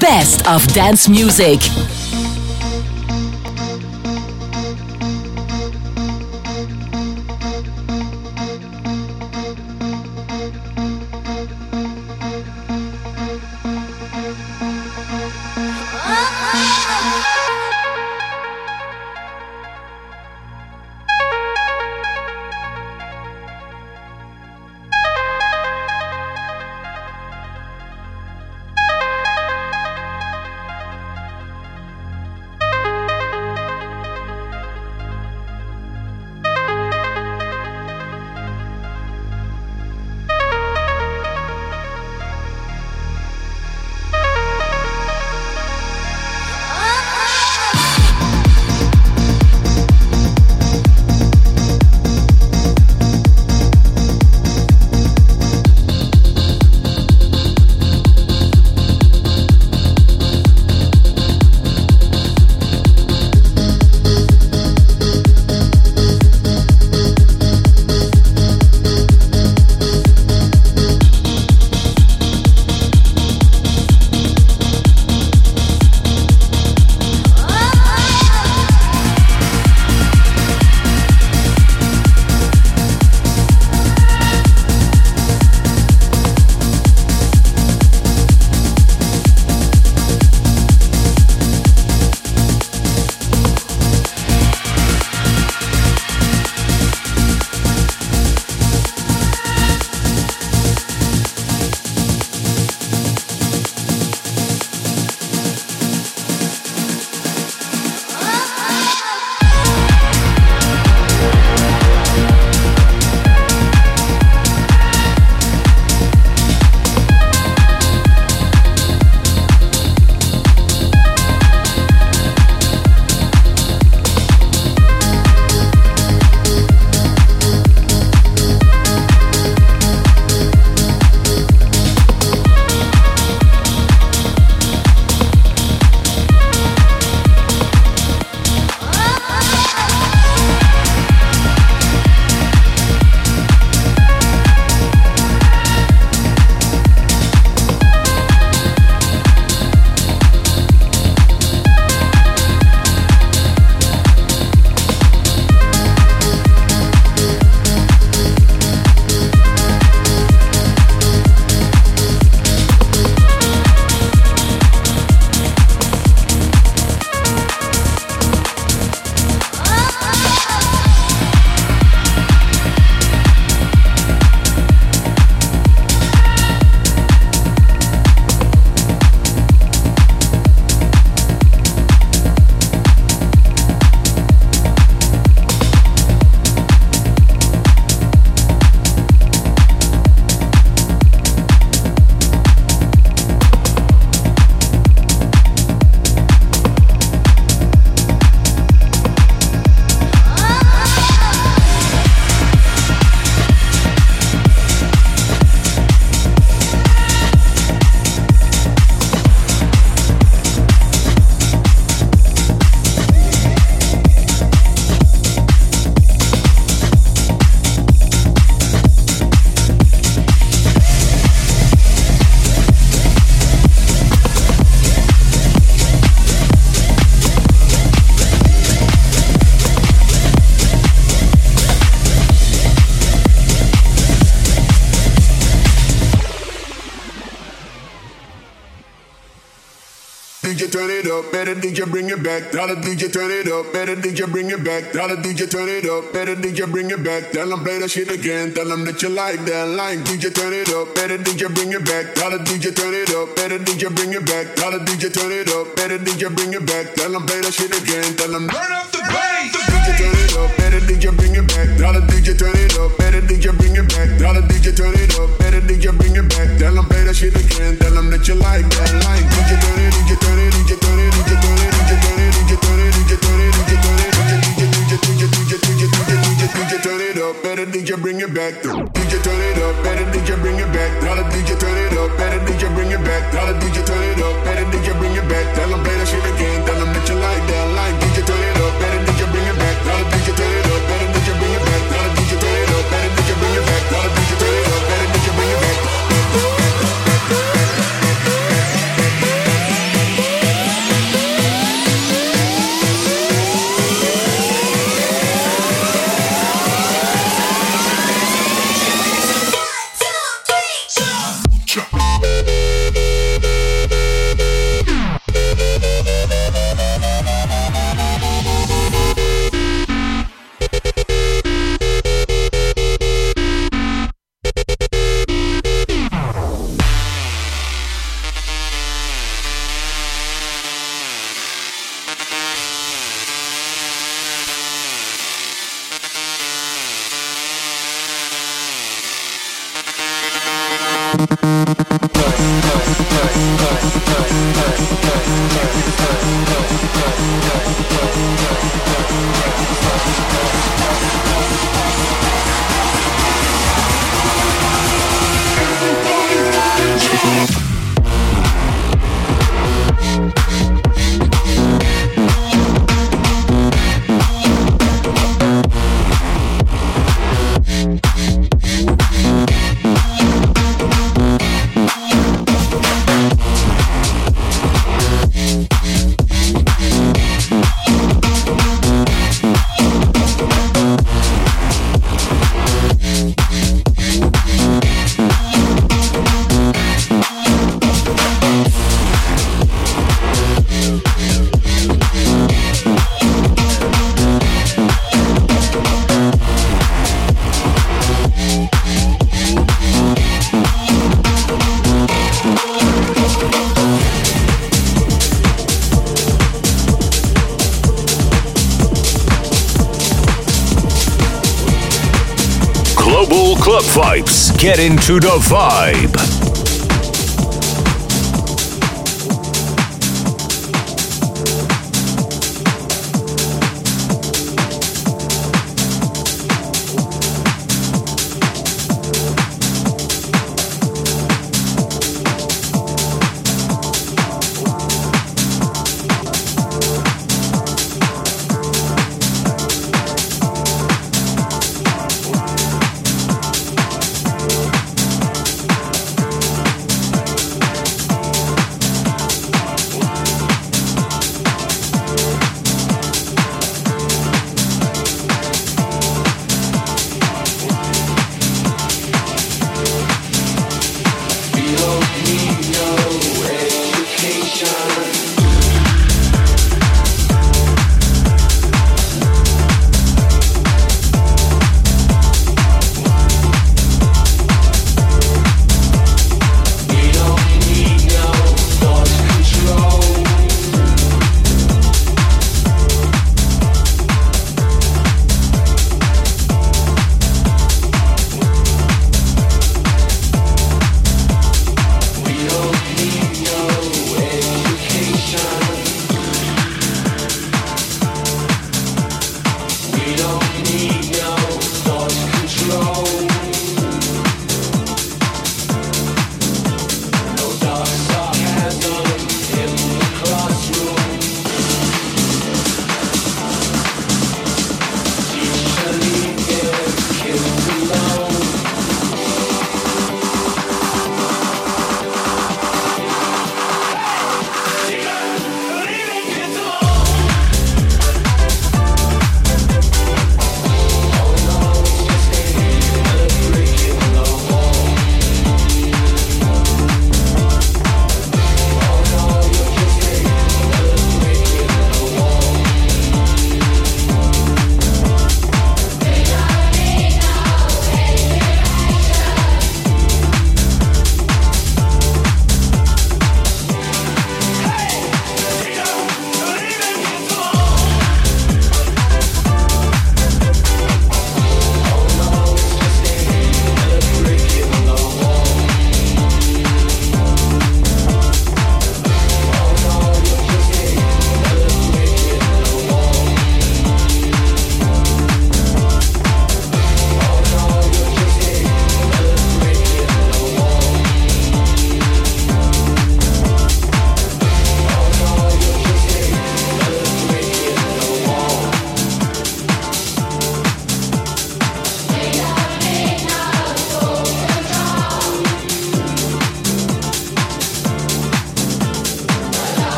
Best of dance music. Back. Tell the DJ turn it up. Better DJ bring it back. Tell the DJ turn it up. Better DJ bring it back. Tell them play that shit again. Tell them that you like that line. DJ turn it up. Better DJ bring it back. Tell the DJ turn it up. Better DJ bring it back. Tell the DJ turn it up. Better DJ bring it back. Tell them play that shit again. Tell them turn up the bass. DJ turn it up. Better DJ bring it back. Tell the DJ turn it up. Better DJ bring it back. Tell the DJ turn it up. Better DJ bring it back. Tell them play that shit again. Tell them that you like that line. DJ turn it. DJ turn it. DJ turn it. DJ turn it. Tell the DJ turn it up, better DJ bring it back. Tell the DJ turn it up, better DJ bring it back. Into the vibe.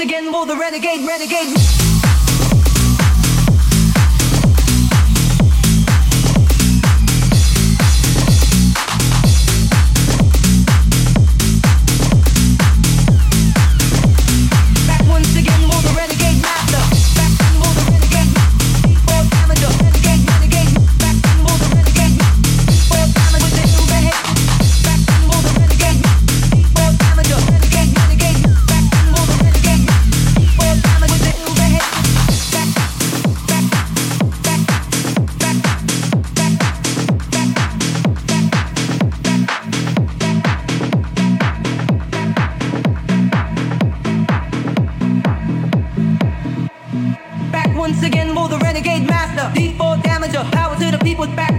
Again, more the renegade, renegade.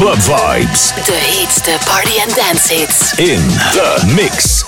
Club Vibes. De heetste party and dance hits. In the mix.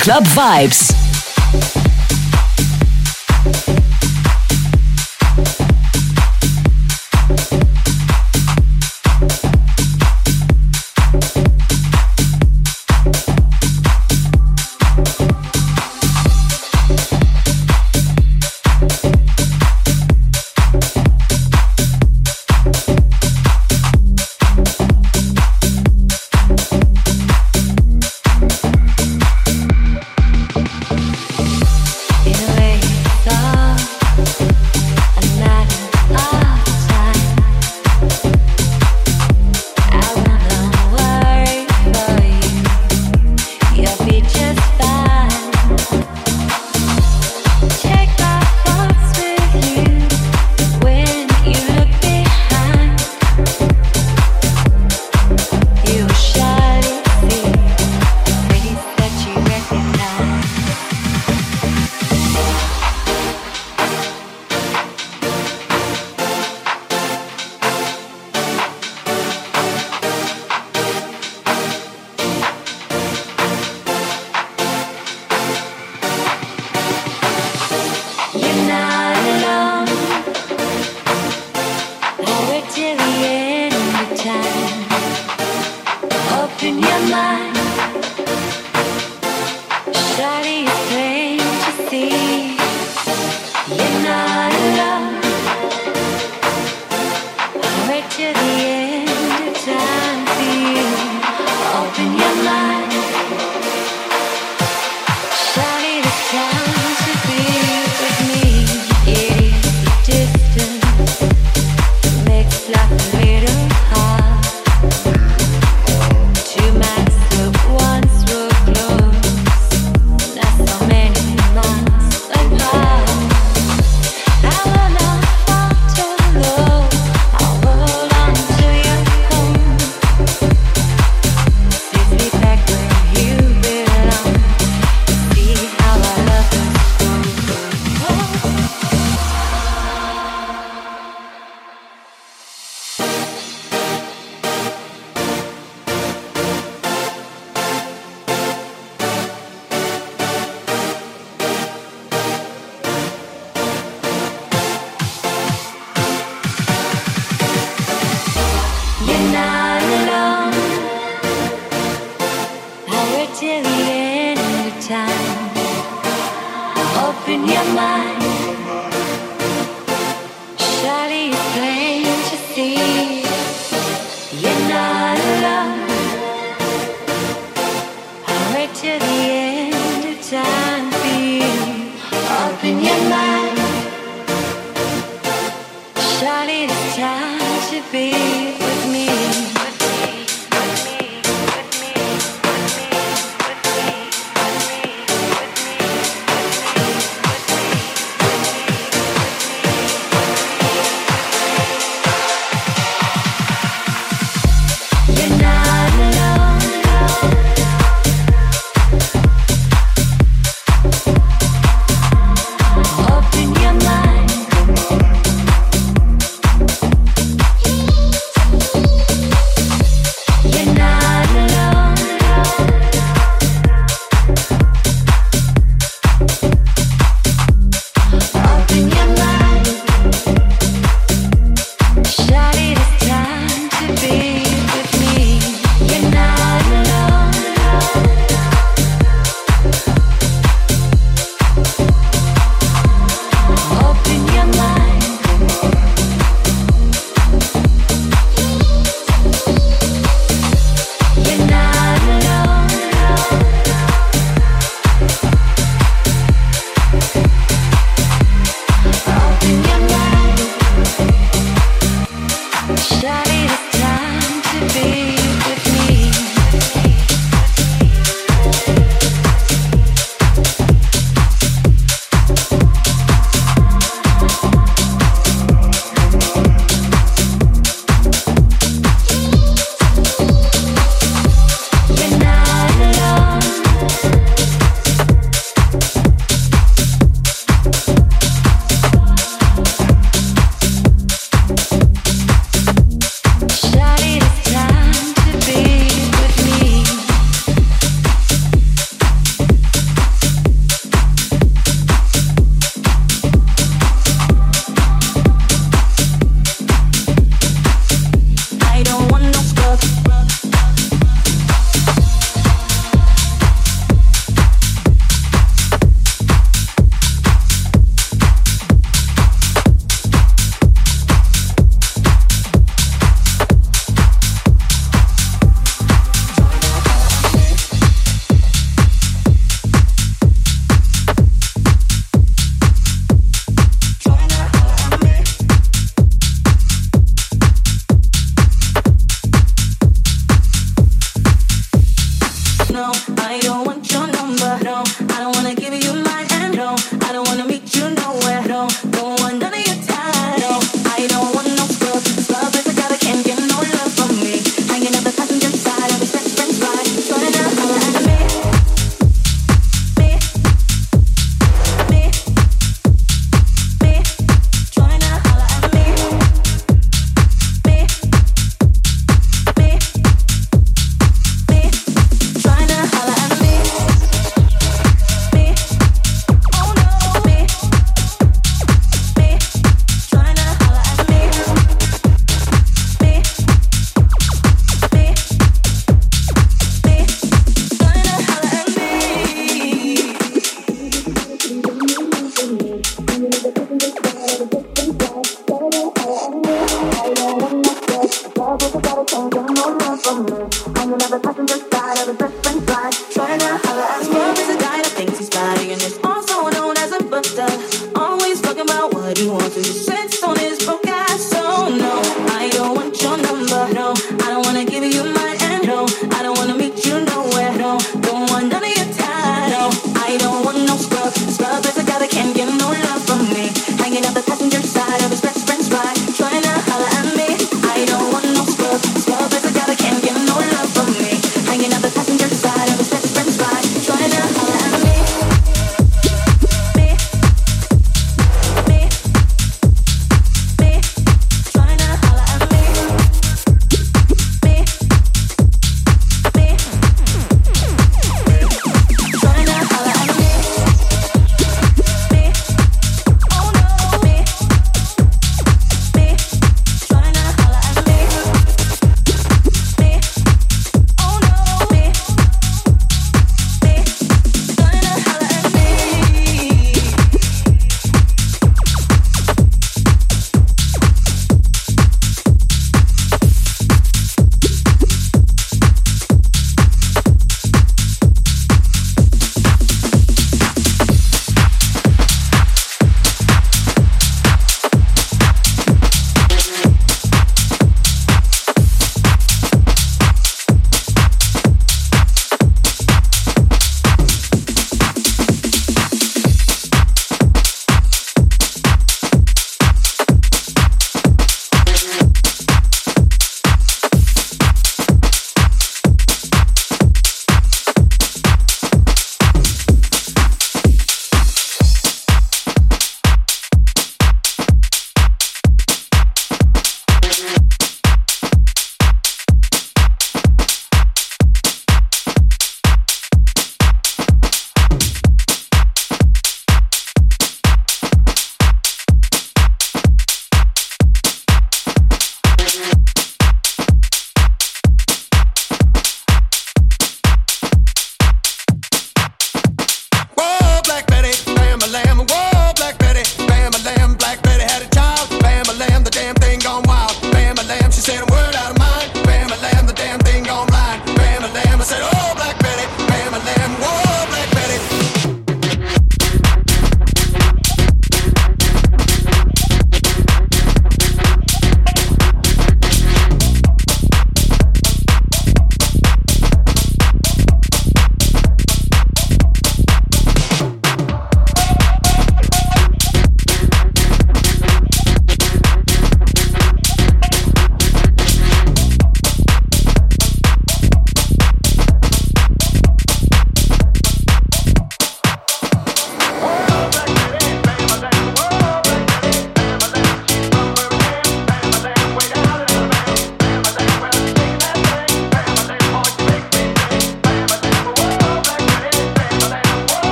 Club Vibes. your mind. all with a better